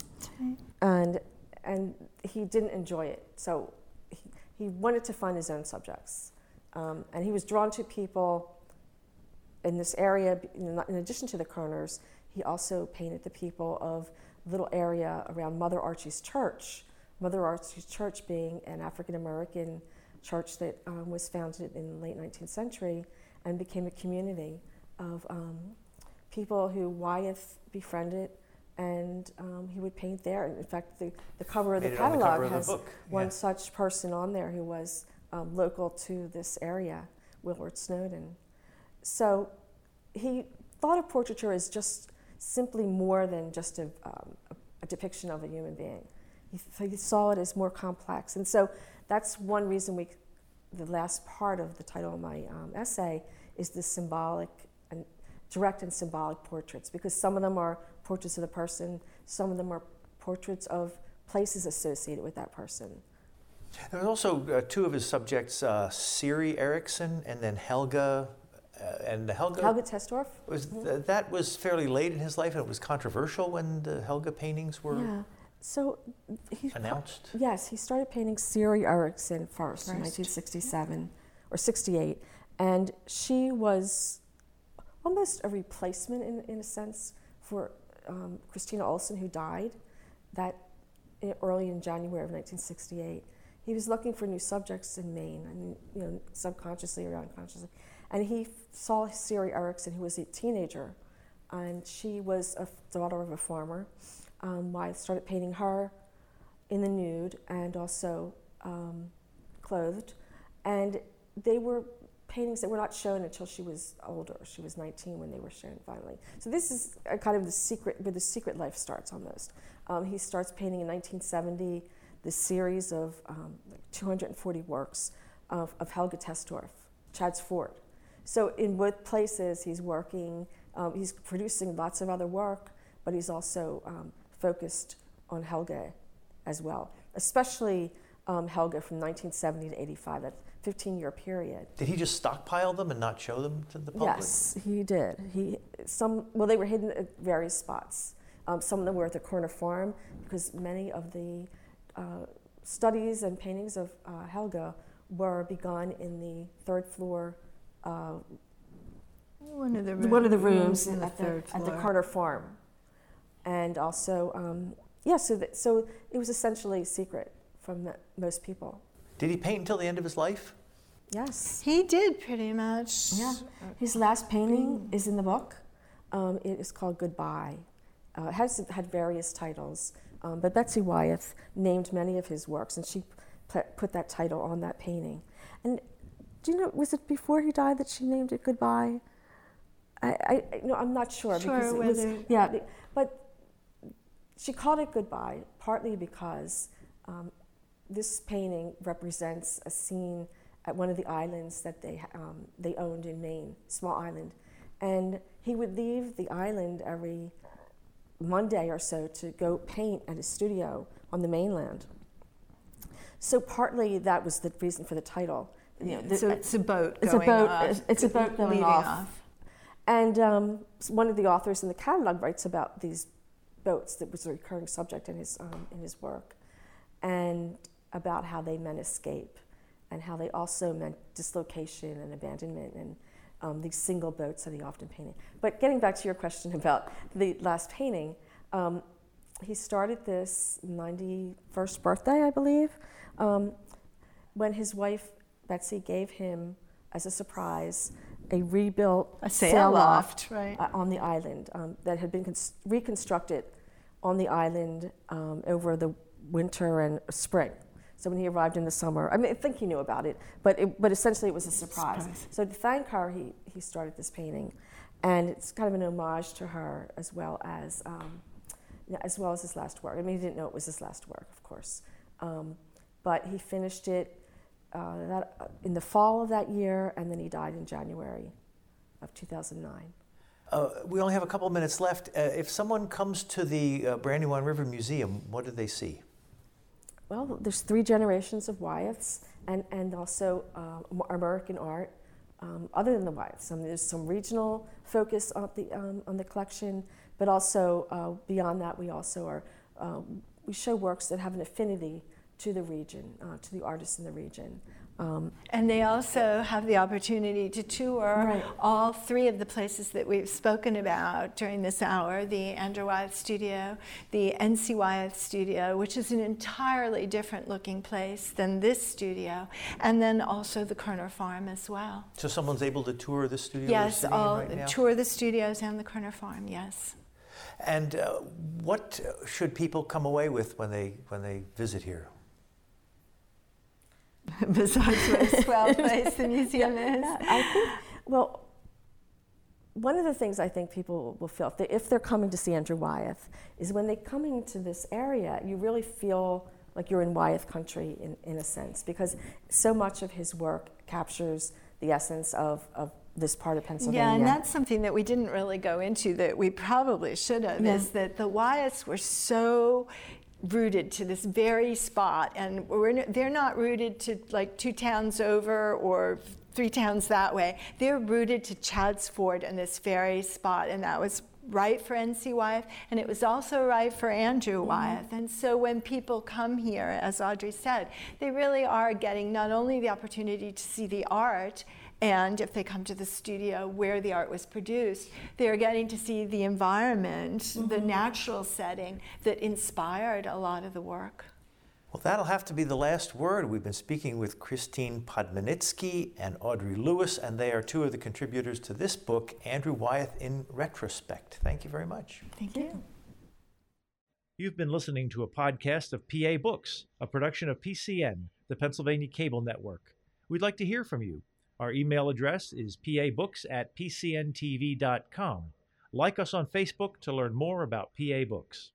and and he didn't enjoy it. So he, he wanted to find his own subjects, um, and he was drawn to people in this area. In in addition to the Kuerners, he also painted the people of little area around Mother Archie's Church. Mother Archie's Church being an African American church that um, was founded in the late 19th century and became a community of um, people who Wyeth befriended, and um, he would paint there. And in fact, the, the cover of the Made the catalog cover the has book, one yeah. such person on there who was um, local to this area, Willard Snowden. So he thought of portraiture as just simply more than just a, um, a, a depiction of a human being. He, he saw it as more complex. And so that's one reason we, the last part of the title of my um, essay is the symbolic direct and symbolic portraits, because some of them are portraits of the person, some of them are portraits of places associated with that person. There was also uh, two of his subjects, uh, Siri Erickson and then Helga. Uh, and the Helga, Helga Testorf? was th- that was fairly late in his life, and it was controversial when the Helga paintings were Yeah. So he announced. Yes, he started painting Siri Erickson first, in First. 1967 or 68, and she was almost a replacement in, in a sense for um, Christina Olson, who died that i- early in January of 1968. He was looking for new subjects in Maine, and you know, subconsciously or unconsciously, and he f- saw Siri Erickson, who was a teenager, and she was a f- daughter of a farmer. Um, I started painting her in the nude and also um, clothed. And they were paintings that were not shown until she was older. She was 19 when they were shown finally. So this is kind of the secret, where the secret life starts almost. Um, he starts painting in 1970 this series of um, 240 works of, of Helga Testorf, Chadds Ford. So in both places, he's working, um, he's producing lots of other work, but he's also um, focused on Helga as well, especially um, Helga from 1970 to 85, that 15 year period. Did he just stockpile them and not show them to the public? Yes, he did. He some well, they were hidden at various spots. Um, some of them were at the Kuerner farm because many of the uh, studies and paintings of uh, Helga were begun in the third floor uh, One of the, rooms, one of the rooms, on the at, third the, floor. at the Kuerner Farm, and also um, yeah. So that, so it was essentially secret from the, most people. Did he paint until the end of his life? Yes. He did pretty much. Yeah. His last painting is in the book. Um, it is called Goodbye. Uh, it has had various titles, um, but Betsy Wyeth named many of his works, and she put, put that title on that painting. And do you know, was it before he died that she named it Goodbye? I, I no, I'm not sure, Sure, because it was, whether- yeah, but she called it Goodbye partly because um, this painting represents a scene at one of the islands that they um, they owned in Maine, small island, and he would leave the island every Monday or so to go paint at his studio on the mainland. So partly that was the reason for the title. Know, the- so it's a boat. it's a going boat- off, it's- a boat going leading off. and um, one of the authors in the catalog writes about these boats that was a recurring subject in his um, in his work, and about how they meant escape, and how they also meant dislocation and abandonment, and um, these single boats that he often painted. But getting back to your question about the last painting, um, he started this 91st birthday, I believe, um, when his wife Betsy gave him as a surprise a rebuilt A sail loft, right. uh, on the island um, that had been cons- reconstructed on the island um, over the winter and spring. So when he arrived in the summer, I mean, I think he knew about it, but it, but essentially it was a surprise. Surprise. So to thank her, he, he started this painting, and it's kind of an homage to her as well as um, as well as his last work. I mean, he didn't know it was his last work, of course, um, but he finished it uh, that, in the fall of that year, and then he died in January of 2009. Uh, we only have a couple of minutes left. Uh, if someone comes to the uh, Brandywine River Museum, what do they see? Well, there's three generations of Wyeths, and, and also uh, American art, um, other than the Wyeths. I mean, there's some regional focus on the, um, on the collection, but also uh, beyond that, we also are, um, we show works that have an affinity to the region, uh, to the artists in the region. Um, And they also have the opportunity to tour Right. all three of the places that we've spoken about during this hour the Andrew Wyeth Studio, the NC Wyeth Studio, which is an entirely different looking place than this studio, and then also the Kuerner Farm as well. So someone's able to tour the studio Yes, all right now? tour the studios and the Kuerner Farm, yes. And uh, what should people come away with when they when they visit here? Besides where swell place the museum is. I think, well, one of the things I think people will feel if, they, if they're coming to see Andrew Wyeth is when they come into this area, you really feel like you're in Wyeth country in, in a sense, because so much of his work captures the essence of, of this part of Pennsylvania. Yeah, and that's something that we didn't really go into that we probably should have, Yeah. is that the Wyeths were so rooted to this very spot, and we're, they're not rooted to like two towns over or three towns that way. They're rooted to Chadds Ford and this very spot, and that was right for NC Wyeth, and it was also right for Andrew mm-hmm. Wyeth. And so when people come here, as Audrey said, they really are getting not only the opportunity to see the art, and if they come to the studio where the art was produced, they're getting to see the environment, the mm-hmm. natural setting that inspired a lot of the work. Well, that'll have to be the last word. We've been speaking with Christine Podmaniczky and Audrey Lewis, and they are two of the contributors to this book, Andrew Wyeth in Retrospect. Thank you very much. Thank you. You've been listening to a podcast of PA Books, a production of PCN, the Pennsylvania Cable Network. We'd like to hear from you. Our email address is pabooks at pcntv.com. Like us on Facebook to learn more about PA Books.